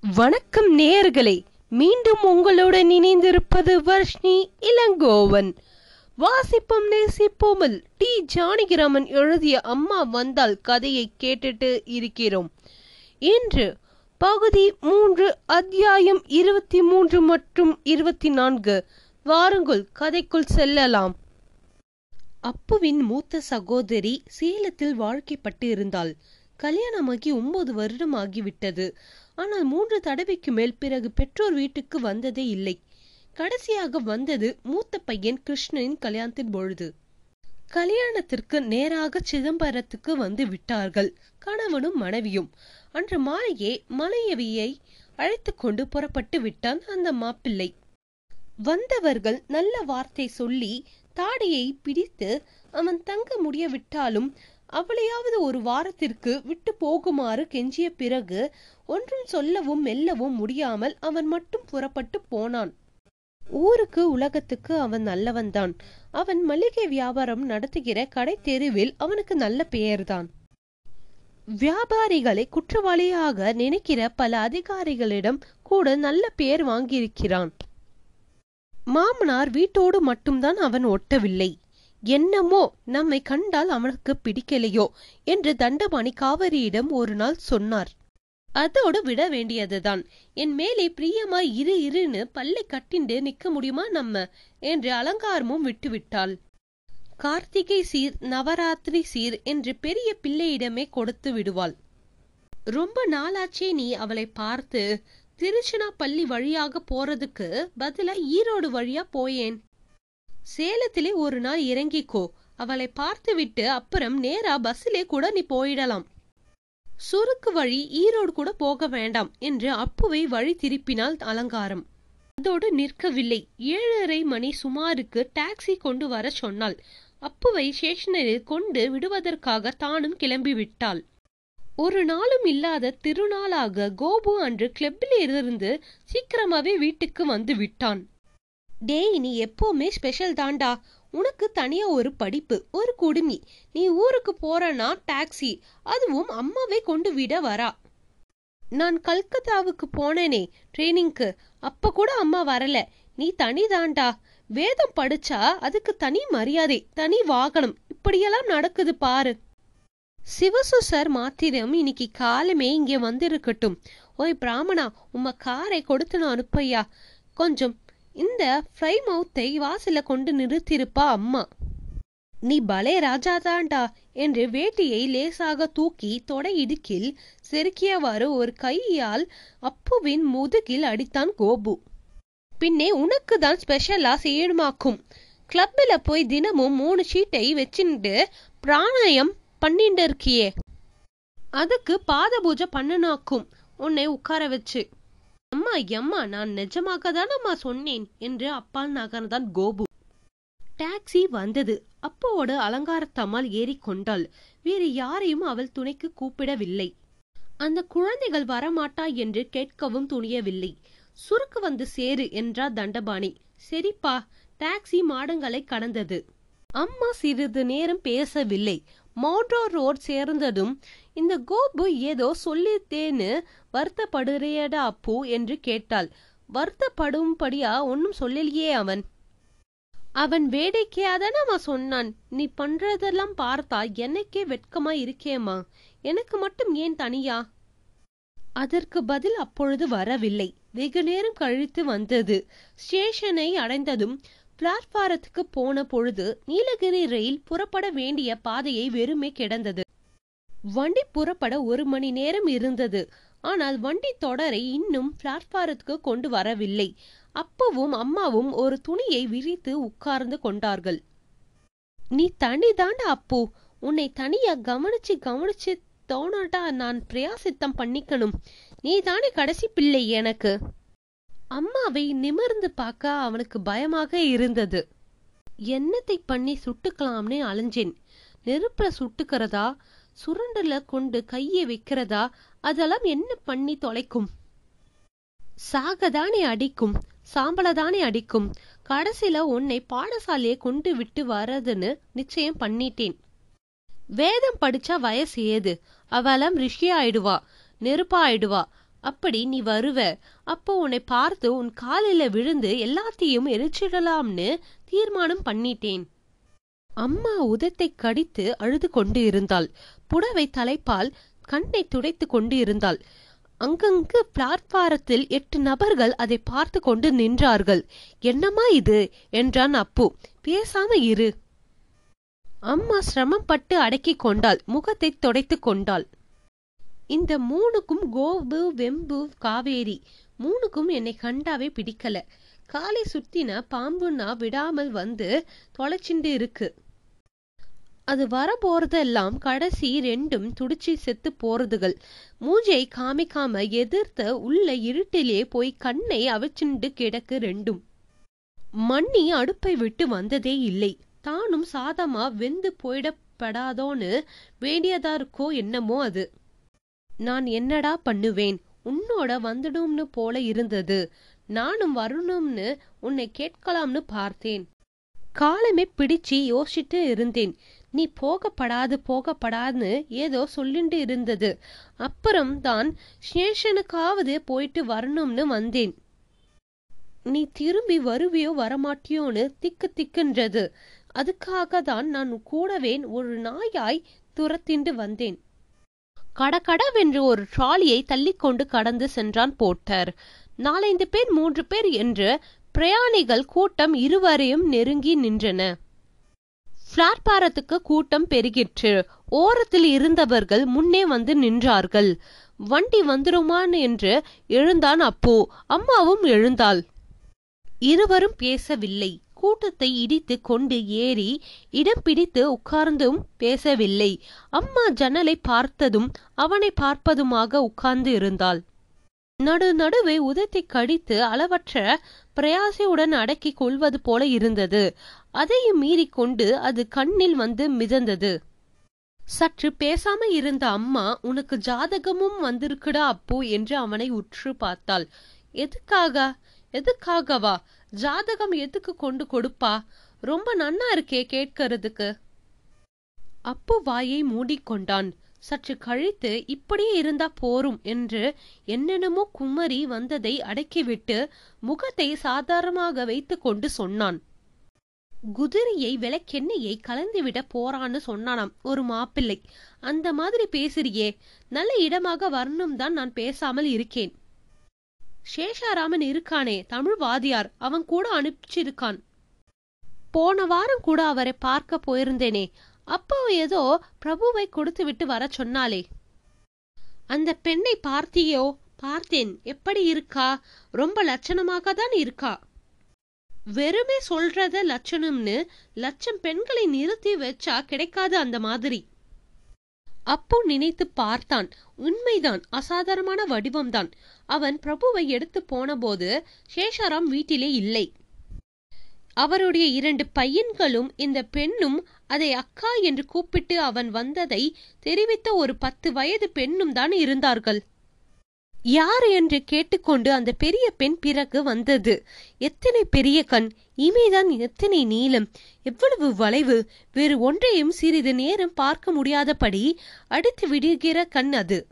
வணக்கம் நேயர்களே மீண்டும் உங்களுடன் இணைந்திருப்பது வர்ஷ்ணி இளங்கோவன். வாசிப்போம் நேசிப்போமல் டி. ஜானகிராமன் எழுதிய அம்மா வந்தால் கதையை கேட்டுட்டு இருக்கிறோம். இன்று பகுதி மூன்று அத்தியாயம் இருபத்தி மூன்று மற்றும் இருபத்தி நான்கு. வாருங்கள் கதைக்குள் செல்லலாம். அப்புவின் மூத்த சகோதரி சேலத்தில் வாழ்க்கைப்பட்டு இருந்தாள். கல்யாணமாகி ஒன்பது வருடம் ஆகிவிட்டது ஆனால் மூன்று தடவைக்கு மேல் பிறகு பெற்றோர் வீட்டுக்கு வந்ததே இல்லை. கடைசியாக வந்தது மூத்த பையன் கிருஷ்ணனின் கல்யாணத்தின் பொழுது. கல்யாணத்திற்கு நேராக சிதம்பரத்துக்கு வந்து விட்டார்கள். கணவனும் மனைவியும். அன்று மாலையே மனைவியை அழைத்து கொண்டு புறப்பட்டு விட்டான் அந்த மாப்பிள்ளை. வந்தவர்கள் நல்ல வார்த்தை சொல்லி தாடியை பிடித்து அவன் தங்க முடியவிட்டாலும் அவளையாவது ஒரு வாரத்திற்கு விட்டு போகுமாறு கெஞ்சிய பிறகு ஒன்றும் சொல்லவும் மெல்லவும் முடியாமல் அவன் மட்டும் புறப்பட்டு போனான். ஊருக்கு உலகத்துக்கு அவன் நல்லவன்தான். அவன் மளிகை வியாபாரம் நடத்துகிற கடை தெருவில் அவனுக்கு நல்ல பெயர்தான். வியாபாரிகளை குற்றவாளியாக நினைக்கிற பல அதிகாரிகளிடம் கூட நல்ல பெயர் வாங்கியிருக்கிறான். மாமனார் வீட்டோடு மட்டும்தான் அவன் ஒட்டவில்லை. என்னமோ நம்மை கண்டால் அவனுக்கு பிடிக்கலையோ என்று தண்டபாணி காவிரியிடம் ஒரு நாள் சொன்னார். அதோடு விட வேண்டியதுதான். என் மேலே பிரியமா இரு இருன்னு பல்லை கட்டிண்டு நிக்க முடியுமா நம்ம? என்று அலங்காரமும் விட்டுவிட்டாள். கார்த்திகை சீர் நவராத்திரி சீர் என்று பெரிய பிள்ளையிடமே கொடுத்து விடுவாள். ரொம்ப நாளாச்சே நீ அவளை பார்த்து. திருச்சினாப்பள்ளி வழியாக போறதுக்கு பதிலா ஈரோடு வழியா போயேன். சேலத்திலே ஒரு நாள் இறங்கிக்கோ. அவளை பார்த்துவிட்டு அப்புறம் நேரா பஸ்ஸிலே கூட நீ போயிடலாம். சுருக்கு வழி ஈரோடு கூட போக வேண்டாம் என்று அப்புவை வழி திருப்பினால் அலங்காரம். அதோடு நிற்கவில்லை. ஏழரை மணி சுமாருக்கு டாக்ஸி கொண்டு வர சொன்னாள். அப்புவை ஸ்டேஷனில் கொண்டு விடுவதற்காக தானும் கிளம்பி விட்டாள். ஒரு நாளும் இல்லாத திருநாளாக கோபு அன்று கிளப்பில் இருந்து சீக்கிரமாவே வீட்டுக்கு வந்து விட்டான். டேய் நீ எப்போவுமே ஸ்பெஷல் தாண்டா உனக்கு தனியா ஒரு படிப்பு ஒரு குடுமி. நீ ஊருக்கு போறனா டாக்ஸி அதுவும் அம்மாவை கொண்டு விட வரா. நான் கல்கத்தாவுக்கு போனேனே ட்ரைனிங்க்கு அப்ப கூட அம்மா வரல. நீ தனி தாண்டா வேதம் படிச்சா அதுக்கு தனி மரியாதை தனி வாகனம். இப்படியெல்லாம் நடக்குது பாரு. சிவசு சார் மாத்திரம் இன்னைக்கு காலமே இங்கே வந்திருக்கட்டும். ஓய் பிராமணா உம்ம காரை கொடுத்து நான் அனுப்பையா? கொஞ்சம் இந்த ஃப்ரை மவுத்தை கொண்டு நிறுத்தியிருப்பா அம்மா. நீ பலே ராஜாதான்டா என்று வேட்டியை லேசாக தூக்கி தொடை இடுக்கில் செருக்கியவாறு ஒரு கையால் அப்புவின் முதுகில் அடித்தான் கோபு. பின்னே உனக்கு தான் ஸ்பெஷலா செய்யணுமாக்கும் கிளப்பில் போய் தினமும் மூணு ஷீட்டை வச்சுட்டு பிராணாயம் பண்ணிட்டு இருக்கியே. அதுக்கு பாத பூஜை பண்ணனாக்கும். உன்னை உட்கார வச்சு. அம்மா எம்மா நான் நிஜமாக தானம்மா சொன்னேன் என்று அப்பால் நகர்ந்தான் கோபு. டாக்ஸி வந்தது. அப்பாவோட அலங்காரத்தம்மாள் ஏறிக்கொண்டாள் வேறு யாரையும் அவள் துணைக்கு கூப்பிடவில்லை. அந்த குழந்தைகள் வரமாட்டா என்று கேட்கவும் துணியவில்லை. சுருக்கு வந்து சேரு என்றார் தண்டபாணி. சரிப்பா டாக்ஸி மாடங்களை கடந்தது. அம்மா சிறிது நேரம் பேசவில்லை. மோட்ரோ ரோட் சேர்ந்ததும் இந்த கோபு ஏதோ சொல்லித்தேன்னு வருத்தப்படுறியடா அப்பு என்று கேட்டாள். வருத்தப்படும்படியா ஒன்னும் சொல்லலையே அவன். அவன் வேடிக்கையாதானம்மா சொன்னான். நீ பண்றதெல்லாம் பார்த்தா எனக்கே வெட்கமா இருக்கேம்மா. எனக்கு மட்டும் ஏன் தனியா? அதற்கு பதில் அப்பொழுது வரவில்லை. வெகு நேரம் கழித்து வந்தது. ஸ்டேஷனை அடைந்ததும் பிளாட்பாரத்துக்கு போன பொழுது நீலகிரி ரயில் புறப்பட வேண்டிய பாதையை வெறுமே கிடந்தது. வண்டி புறப்பட ஒரு மணி நேரம் இருந்தது. ஆனால் வண்டி தொடரை இன்னும் பிளாட்பாரத்துக்கு கொண்டு வரவில்லை. அப்பவும் அம்மாவும் ஒரு துணியை விரித்து உட்கார்ந்து கொண்டார்கள். நீ தனிதாண்டா அப்போ. உன்னை தனியா கவனிச்சு கவனிச்சு தோணாட்டா நான் பிரயாசித்தம் பண்ணிக்கணும். நீ தானே கடைசி பிள்ளை எனக்கு. அம்மாவை நிமிர்ந்து பார்க்க அவனுக்கு பயமாக இருந்தது. என்னத்தை பண்ணி சுட்டுக்கலாம்னு அலைஞ்சேன். நெருப்புல சுட்டுக்கிறதா? சுரண்டல கொண்டு கையை வைக்கிறதா? அதெல்லாம் என்ன பண்ணி தொலைக்கும்? சாகதானே அடிக்கும். சாம்பலதானே அடிக்கும். கடைசியில உன்னை பாடசாலையை கொண்டு விட்டு வர்றதுன்னு நிச்சயம் பண்ணிட்டேன். வேதம் படிச்சா வயசு ஏது? அவெல்லாம் ரிஷி ஆயிடுவா நெருப்பா ஆயிடுவா அப்படி நீ வருவ. அப்போ உன்னை பார்த்து உன் காலில விழுந்து எல்லாத்தையும் எரிச்சிடலாம்னு தீர்மானம் பண்ணிட்டேன். அம்மா உதத்தை கடித்து அழுது கொண்டு இருந்தாள் புடவை தலைப்பால் கண்ணை துடைத்து கொண்டு இருந்தாள் அங்கங்கு பிளாட்பாரத்தில் எட்டு நபர்கள் அதை பார்த்து கொண்டு நின்றார்கள். என்னம்மா இது? என்றான் அப்பு. பேசாம இரு. அம்மா சிரமப்பட்டு அடக்கிக் கொண்டாள். முகத்தை துடைத்து கொண்டாள். இந்த மூணுக்கும் கோபு வெம்பு காவேரி மூணுக்கும் என்னை கண்டாவே பிடிக்கல. காலை சுத்தின பாம்புன்னா விடாமல் வந்து தொலைச்சிண்டு இருக்கு. அது வர போறதெல்லாம் கடைசி ரெண்டும் துடிச்சி செத்து போறதுகள். மூஞ்சை காமிக்காம எதிர்த்த உள்ள இருட்டிலே போய் கண்ணை அவிச்சுண்டு கிடக்கு ரெண்டும். மண்ணி அடுப்பை விட்டு வந்ததே இல்லை. தானும் சாதமா வெந்து போயிடப்படாதோன்னு வேண்டியதா இருக்கோ என்னமோ அது. நான் என்னடா பண்ணுவேன்? உன்னோட வந்துடும்னு போல இருந்தது. நானும் வரணும்னு உன்னை கேட்கலாம்னு பார்த்தேன். காலமே பிடிச்சு யோசிச்சுட்டு இருந்தேன். நீ போகப்படாது போகப்படாதுன்னு ஏதோ சொல்லிட்டு இருந்தது. அப்புறம் தான் ஸ்டேஷனுக்காவது போயிட்டு வரணும்னு வந்தேன். நீ திரும்பி வருவியோ வரமாட்டியோன்னு திக்கு திக்குன்றது. அதுக்காக தான் நான் கூடவே ஒரு நாயாய் துரத்திண்டு வந்தேன். கடகடவென்று ஒரு ட்ராலியை தள்ளிக்கொண்டு கடந்து சென்றான் போட்டர். நாலைந்து பேர் மூன்று பேர் என்று பிரயாணிகள் கூட்டம் இருவரையும் நெருங்கி நின்றன. பிளாட்பாரத்துக்கு கூட்டம் பெருகிற்று. ஓரத்தில் இருந்தவர்கள் முன்னே வந்து நின்றார்கள். வண்டி வந்துருமான் என்று எழுந்தான் அப்போ. அம்மாவும் எழுந்தாள். இருவரும் பேசவில்லை. கூட்டத்தை இடித்து கொண்டு ஏறி இடம் பிடித்து உட்கார்ந்தும் பேசவில்லை. அம்மா ஜன்னலை பார்த்ததும் அவனை பார்ப்பதுமாக உட்கார்ந்து இருந்தாள். நடு நடுவே உதத்தை கடித்து அளவற்ற பிரயாசையுடன் அடக்கிக் கொள்வது போல இருந்தது. அதையும் மீறிக்கொண்டு அது கண்ணில் வந்து மிதந்தது. சற்று பேசாம இருந்த அம்மா உனக்கு ஜாதகமும் வந்திருக்குடா அப்பு என்று அவனை உற்று பார்த்தாள். எதுக்காக? எதுக்காகவா? ஜாதகம் எதுக்கு கொண்டு கொடுப்பா? ரொம்ப நன்னா இருக்கே கேட்கறதுக்கு. அப்பு வாயை மூடிக்கொண்டான். சற்று கழித்து இப்படியே இருந்தா போரும் என்று என்னென்னமோ குமரி வந்ததை அடக்கிவிட்டு முகத்தை சாதாரணமாக வைத்து கொண்டு சொன்னான். குதிரையை விளக்கெண்ணெயை கலந்துவிட போறான்னு சொன்னானாம் ஒரு மாப்பிள்ளை. அந்த மாதிரி பேசுறியே. நல்ல இடமாக வரணும் தான் நான் பேசாமல் இருக்கேன். சேஷாராமன் இருக்கானே தமிழ் வாதியார் அவன் கூட அனுப்பிச்சிருக்கான். போன வாரம் கூட அவரை பார்க்க போயிருந்தேனே அப்போ ஏதோ பிரபுவை கொடுத்து விட்டு வர சொன்னாலே அந்த பெண்ணை பார்த்தியோ பார்த்தேன் எப்படி இருக்கா? ரொம்ப லட்சணமாக தான் இருக்கா. வெறுமே சொல்றத லட்சணம்னு லட்சம் பெண்களை நிறுத்தி வச்சா கிடைக்காது அந்த மாதிரி. அப்போ நினைத்து பார்த்தான். உண்மைதான் அசாதாரணமான வடிவம்தான். அவன் பிரபுவை எடுத்து போனபோது சேஷாராம் வீட்டிலே இல்லை. அவருடைய இரண்டு பையன்களும் இந்த பெண்ணும் அதை அக்கா என்று கூப்பிட்டு அவன் வந்ததை தெரிவித்த ஒரு பத்து வயது பெண்ணும் தான் இருந்தார்கள். யார் என்று கேட்டுக்கொண்டு அந்த பெரிய பெண் பிறகு வந்தது. எத்தனை பெரிய கண் இமைதான் எத்தனை நீளம் எவ்வளவு வளைவு வேறு ஒன்றையும் சிறிது நேரம் பார்க்க முடியாதபடி அடித்து விடுகிற கண் அது.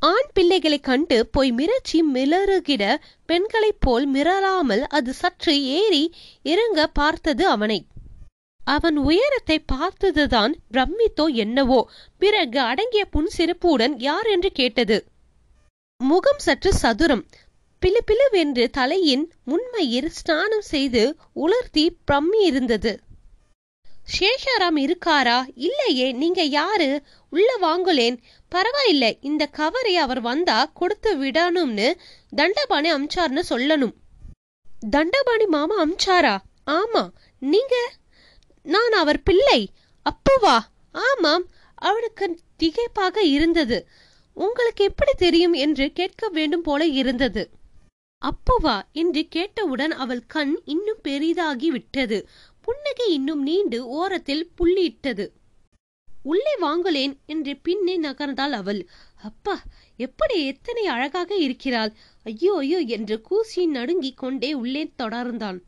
ஆண் பிள்ளைகளை கண்டு போய் மிரட்சி மிளறுகிற பெண்களைப் போல் மிரளாமல் அது சற்று ஏறி இறங்க பார்த்தது அவனை. அவன் உயரத்தை பார்த்ததுதான் பிரமித்தோ என்னவோ பிறகு அடங்கிய புன்சிரிப்புடன் யார் என்று கேட்டது. முகம் சற்று சதுரம். பிலுபிலுவென்று தலையின் முன்மையில் ஸ்நானம் செய்து உலர்த்தி பிரம்மி இருந்தது. சேஷாராம் இருக்காரா? இல்லையே நீங்க யாரு? உள்ள வாங்குலேன். பரவாயில்லை இந்த கவரை அவர் வந்தா கொடுத்து விடணும்னு தண்டபாணி அம்சார்னு சொல்லணும். தண்டபாணி மாமா அம்சாரா? ஆமா நீங்க? நான் அவர் பிள்ளை. அப்புவா? ஆமாம் அவளுக்கு திகைப்பாக இருந்தது. உங்களுக்கு எப்படி தெரியும் என்று கேட்க வேண்டும் போல இருந்தது. அப்பவா என்று கேட்டவுடன் அவள் கண் இன்னும் பெரிதாகி விட்டது. புன்னகை இன்னும் நீண்டு ஓரத்தில் புள்ளியிட்டது. உள்ளே வாங்கலேன் என்று பின்னே நகர்ந்தாள் அவள். அப்பா எப்படி எத்தனை அழகாக இருக்கிறாள். ஐயோ ஐயோ என்று கூசி நடுங்கிக் கொண்டே உள்ளே தொடர்ந்தான்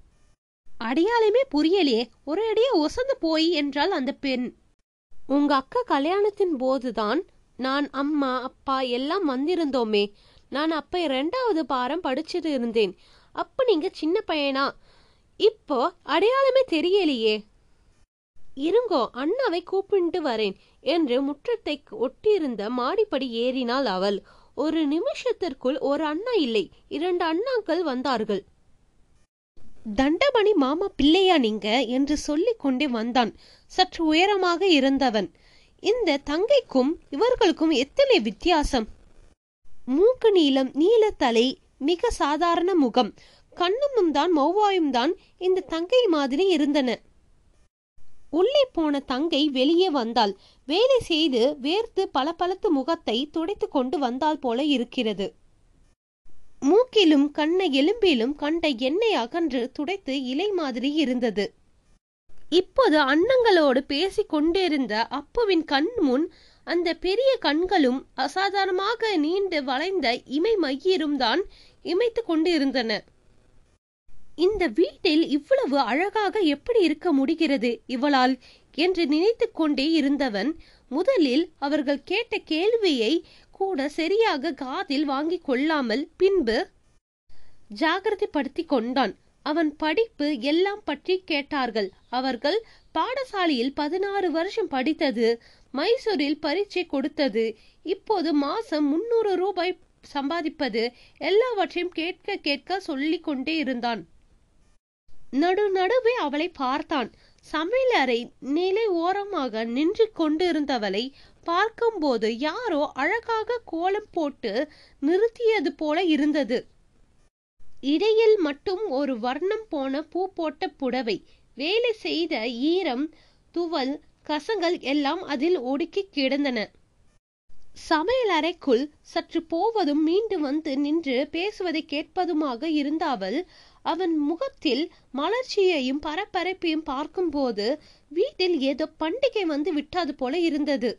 அடையாளமே புரியலையே ஒரு ஒசந்து போய் என்றாள் அந்த பெண். உங்க அக்கா கல்யாணத்தின் போதுதான் நான் அம்மா அப்பா எல்லாம் வந்திருந்தோமே. நான் அப்ப ரெண்டாவது பாரம் படிச்சுட்டு இருந்தேன். அப்ப நீங்க சின்ன பையனா? இப்போ அடையாளமே தெரியலையே. இருங்கோ அண்ணாவை கூப்பிட்டு வரேன் என்று முற்றத்தை ஒட்டியிருந்த மாடிப்படி ஏறினாள் அவள். ஒரு நிமிஷத்திற்குள் ஒரு அண்ணா இல்லை இரண்டு அண்ணாக்கள் வந்தார்கள். தண்டமணி மாமா பிள்ளையா நீங்க? என்று சொல்லிக் கொண்டே வந்தான். சற்று உயரமாக இருந்தவன். இந்த தங்கைக்கும் இவர்களுக்கும் எத்தனை வித்தியாசம்? மூக்கு நீளம் நீலத்தலை மிக சாதாரண முகம். கண்ணமும் தான் மௌவாயும் தான் இந்த தங்கை மாதிரி இருந்தன. உள்ளே போன தங்கை வெளியே வந்தாள். வேலை செய்து வேர்த்து பல பலத்து முகத்தை துடைத்து கொண்டு வந்தால் போல இருக்கிறது. மூக்கிலும் கண்ண எலும்பிலும் கண்ட எண்ணெய் அகன்று துடைத்து இலை மாதிரி இருந்தது. இப்போது அன்னங்களோடு பேசி கொண்டிருந்த அப்புவின் கண் முன் அந்த பெரிய கண்களும் அசாதாரணமாக நீண்டு வளைந்த இமை மையிரும் தான் இமைத்து கொண்டிருந்தன. இந்த வீட்டில் இவ்வளவு அழகாக எப்படி இருக்க முடிகிறது இவளால்? என்று நினைத்து கொண்டே இருந்தவன் முதலில் அவர்கள் கேட்ட கேள்வியை கூட சரியாக காதில் வாங்கிக் கொள்ளாமல் பின்பு ஜாகிரதைப்படுத்தி கொண்டான். அவன் படிப்பு எல்லாம் பற்றி கேட்டார்கள். அவர்கள் பாடசாலையில் பதினாறு வருஷம் படித்தது மைசூரில் பரீட்சை கொடுத்தது. இப்போது மாசம் முன்னூறு ரூபாய் சம்பாதிப்பது எல்லாவற்றையும் கேட்க கேட்க சொல்லிக் கொண்டே இருந்தான். நடு நடுவே அவளை பார்த்தான். சமையலறை நிலை ஓரமாக நின்று கொண்டிருந்தவளை பார்க்கும்போது யாரோ அழகாக கோலம் போட்டு நிறுத்தியது போல இருந்தது. இடையில் மட்டும் ஒரு வர்ணம் போன பூ போட்ட புடவை. வேலை செய்த ஈரம் துவல் கசங்கள் எல்லாம் அதில் ஒடுக்கி கிடந்தன. சமையல் அறைக்குள் சற்று போவதும் மீண்டு வந்து நின்று பேசுவதை கேட்பதுமாக இருந்த அவள் அவன் முகத்தில் மலர்ச்சியையும் பரபரப்பையும் பார்க்கும்போது வீட்டில் ஏதோ பண்டிகை வந்து விட்டாது போல இருந்தது.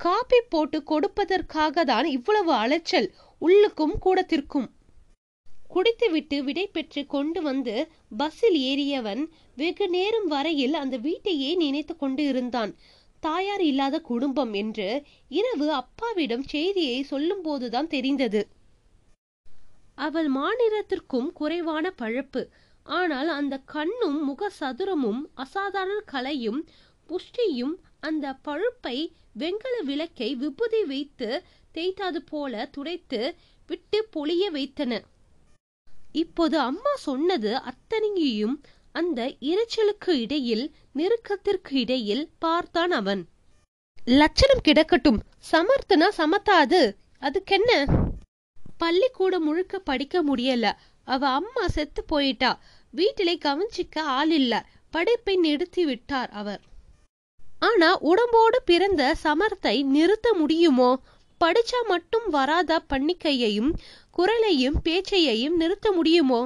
காபி போட்டு கொடுப்பதற்காக தான் இவ்வளவு அலைச்சல் உள்ளுக்கும் கூடத்திற்கும். குடித்துவிட்டு விடை பெற்று கொண்டு வந்து பஸ்ஸில் ஏறியவன் வெகு நேரம் வரையில் அந்த வீட்டையே நினைத்து கொண்டு இருந்தான். தாயார் இல்லாத குடும்பம் என்று இரவு அப்பாவிடம் செய்தியை சொல்லும் போதுதான் தெரிந்தது. அவள் மாநிலத்திற்கும் குறைவான பழப்பு. ஆனால் அந்த கண்ணும் முக சதுரமும் அசாதாரண கலையும் புஷ்டியும் அந்த பழுப்பை வெங்கல விளக்கை விபூதி வைத்து தேய்த்தாது போல துடைத்து விட்டு பொழிய வைத்தன. இப்போது அம்மா சொன்னது அத்தனையும் அந்த இரைச்சலுக்கு இடையில் நெருக்கத்திற்கு இடையில் பார்த்தான் அவன். லட்சணம் கிடக்கட்டும் சமர்த்தனா சமத்தாது அதுக்கென்ன? பள்ளிக்கூடம் முழுக்க படிக்க முடியல. அவ அம்மா செத்து போயிட்டா. வீட்டிலே கவனிச்சிக்க ஆள் இல்ல படிப்பை நிறுத்தி விட்டார் அவர். ஆனா உடம்போடு பிறந்த சமர்த்தை நிறுத்த முடியுமோ? படிச்சா மட்டும் வராத பன்னிக்கையையும் குரலையும் பேச்சையையும் நிறுத்த முடியுமோ?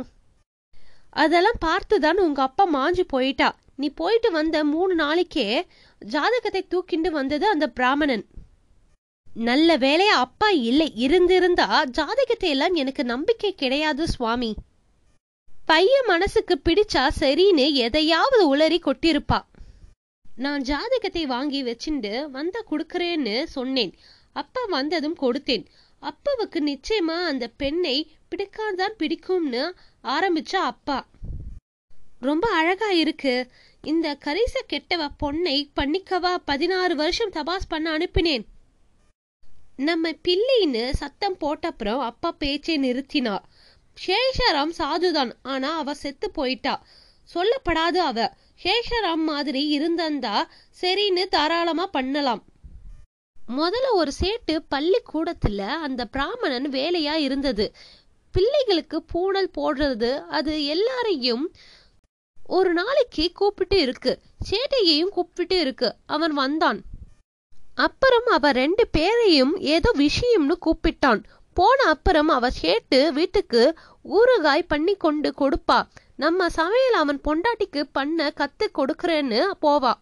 அதெல்லாம் பார்த்துதான் உங்க அப்பா மாஞ்சு போயிட்டா. நீ போயிட்டு வந்த மூணு நாளைக்கே ஜாதகத்தை தூக்கிண்டு வந்தது அந்த பிராமணன். நல்ல வேலையா அப்பா இல்லை. இருந்திருந்தா ஜாதகத்தை எல்லாம் எனக்கு நம்பிக்கை கிடையாது சுவாமி. பையன் மனசுக்கு பிடிச்சா சரின்னு எதையாவது உளறி கொட்டிருப்பா நான் ஜாதகத்தை வாங்கி வச்சுண்டு வந்த குடுக்கறேன்னு சொன்னேன். அப்பா வந்ததும் கொடுத்தேன். அப்பாவுக்கு நிச்சயமா அந்த பெண்ணை பிடிக்காதான் பிடிக்கும்னு ஆரம்பிச்சா அப்பா. ரொம்ப அழகா இருக்கு. இந்த கரிச கெட்டவ பொண்ணை பண்ணிக்கவா பதினாறு வருஷம் தபாஸ் பண்ண அனுப்பினேன். நம்ம பில்லின்னு சத்தம் போட்டப்புறம் அப்பா பேச்சை நிறுத்தினா. சேஷராம் சாதுதான் ஆனா அவ செத்து போயிட்டா. சொல்லப்படாது அவ. சேஷராம் மாதிரி இருந்தந்தா சரின்னு தாராளமா பண்ணலாம். முதல்ல ஒரு சேட்டு பள்ளிக்கூடத்துல அந்த பிராமணன் வேலையா இருந்தது. பிள்ளைகளுக்கு பூணல் போடுறது அது எல்லாரையும் ஒரு நாளைக்கு கூப்பிட்டு இருக்கு. சேட்டையையும் கூப்பிட்டு இருக்கு. அவன் வந்தான். அப்புறம் அவ ரெண்டு பேரையும் ஏதோ விஷயம்னு கூப்பிட்டான். போன அப்புறம் அவ சேட்டு வீட்டுக்கு ஊறுகாய் பண்ணி கொண்டு கொடுப்பா. நம்ம சமையல் அவன் பொண்டாட்டிக்கு பண்ண கத்து கொடுக்கறேன்னு போவா.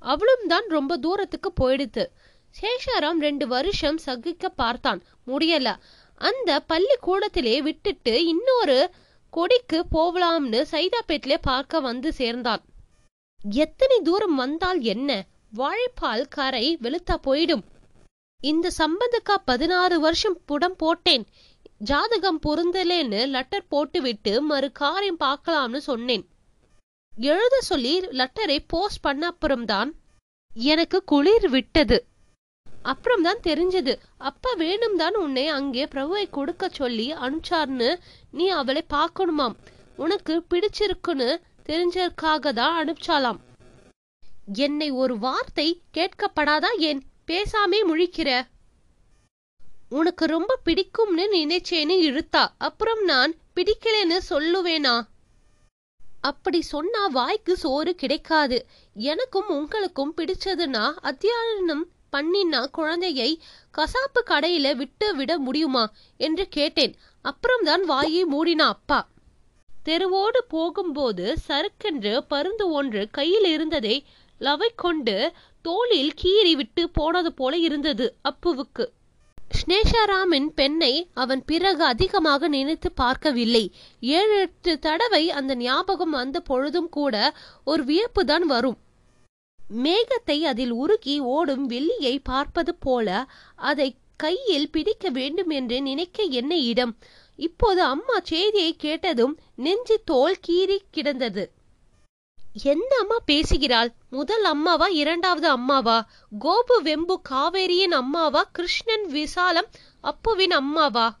அவளும் தான் ரொம்ப தூரத்துக்கு போயிடுத்து சேஷாராம் ரெண்டு வருஷம் சகிக்க பார்த்தான். முடியல. அந்த பள்ளிக்கூடத்திலே விட்டுட்டு இன்னொரு கொடிக்கு போகலாம்னு சைதாப்பேட்டிலே பார்க்க வந்து சேர்ந்தான். எத்தனை தூரம் வந்தால் என்ன? வாழைப்பால் கரை வெளுத்தா போயிடும். இந்த சம்பந்தக்கா பதினாறு வருஷம் புடம் போட்டேன். ஜாதகம் பொருந்தலேன்னு லெட்டர் போட்டுவிட்டு மறு காரியம் பார்க்கலாம்னு சொன்னேன். எழுத சொல்லி லெட்டரை போஸ்ட் பண்ண அப்புறம்தான் எனக்கு குளிர் விட்டது. அப்புறம் தான் தெரிஞ்சது. அப்பா வேணும் தான் உன்னை அங்கே பிரபுவை கொடுக்க சொல்லி அனுப்பிச்சார்னு நீ அவளை பார்க்கணுமாம். உனக்கு பிடிச்சிருக்குன்னு தெரிஞ்சதுக்காக தான் அனுப்பிச்சாலாம். என்னை ஒரு வார்த்தை கேட்கப்படாதா ஏன்? பேசாமே முழிக்கிற. உனக்கு ரொம்ப பிடிக்கும்னு நினைச்சேன்னு இழுத்தா அப்புறம் நான் பிடிக்கலன்னு சொல்லுவேனா? அப்படி சொன்னா வாய்க்கு சோறு கிடைக்காது. எனக்கும் உங்களுக்கும் பிடிச்சதுன்னா அத்தியாயனம் பண்ணினா குழந்தையை கசாப்பு கடையில விட்டு விட முடியுமா என்று கேட்டேன். அப்புறம்தான் வாயை மூடினா அப்பா. தெருவோடு போகும்போது சறுக்கென்று பருந்து ஒன்று கையில் இருந்ததை லவை கொண்டு தோளில் கீறி விட்டு போனது போல இருந்தது அப்புவுக்கு. ஸ்னேஷாராமின் பெண்ணை அவன் பிறகு அதிகமாக நினைத்து பார்க்கவில்லை. ஏழு எட்டு தடவை அந்த ஞாபகம் வந்த பொழுதும் கூட ஒரு வியப்புதான் வரும். மேகத்தை அதில் உருகி ஓடும் வெள்ளியை பார்ப்பது போல அதை கையில் பிடிக்க வேண்டும் என்று நினைக்க என்ன இடம்? இப்போது அம்மா செய்தியை கேட்டதும் நெஞ்சு தோல் கீறி கிடந்தது. எந்த அம்மா பேசுகிறாள்? முதல் அம்மாவா இரண்டாவது அம்மாவா? கோபு வெம்பு காவேரியின் அம்மாவா கிருஷ்ணன் விசாலம் அப்புவின் அம்மாவா?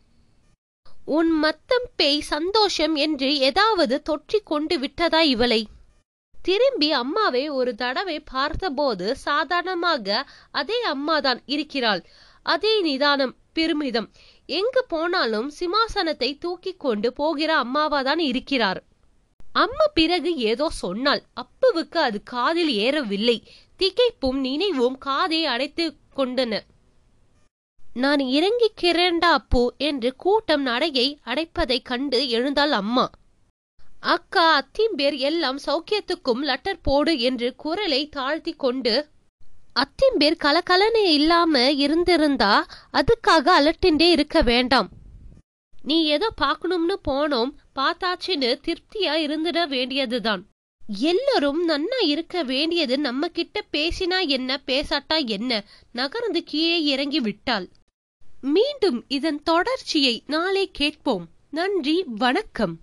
உன் மத்தம் பேய் சந்தோஷம் என்று ஏதாவது தொற்றிக் கொண்டு விட்டதா இவளை? திரும்பி அம்மாவை ஒரு தடவை பார்த்தபோது சாதாரணமாக அதே அம்மாதான் இருக்கிறாள். அதே நிதானம் பெருமிதம். எங்கு போனாலும் சிம்மாசனத்தை தூக்கி கொண்டு போகிற அம்மாவாதான் இருக்கிறார். அம்மா பிறகு ஏதோ சொன்னாள். அப்புவுக்கு அது காதில் ஏறவில்லை. திகைப்பும் நினைவும் காதை அடைத்து கொண்டன. நான் இறங்கிக்கிறேன்டா அப்பு என்று கூட்டம் நடையை அடைப்பதைக் கண்டு எழுந்தாள் அம்மா. அக்கா அத்திம்பேர் எல்லாம் சௌக்கியத்துக்கும் லெட்டர் போடு என்று குரலை தாழ்த்தி கொண்டு அத்திம்பேர் கலகலனே இல்லாம இருந்திருந்தா அதுக்காக அலட்டின்றே இருக்க வேண்டாம். நீ ஏதோ பார்க்கணும்னு போனோம் பார்த்தாச்சுன்னு திருப்தியா இருந்துட வேண்டியதுதான். எல்லோரும் நன்னா இருக்க வேண்டியது நம்ம கிட்ட பேசினா என்ன பேசாட்டா என்ன? நகர்ந்து கீழே இறங்கி விட்டாள். மீண்டும் இதன் தொடர்ச்சியை நாளை கேட்போம். நன்றி வணக்கம்.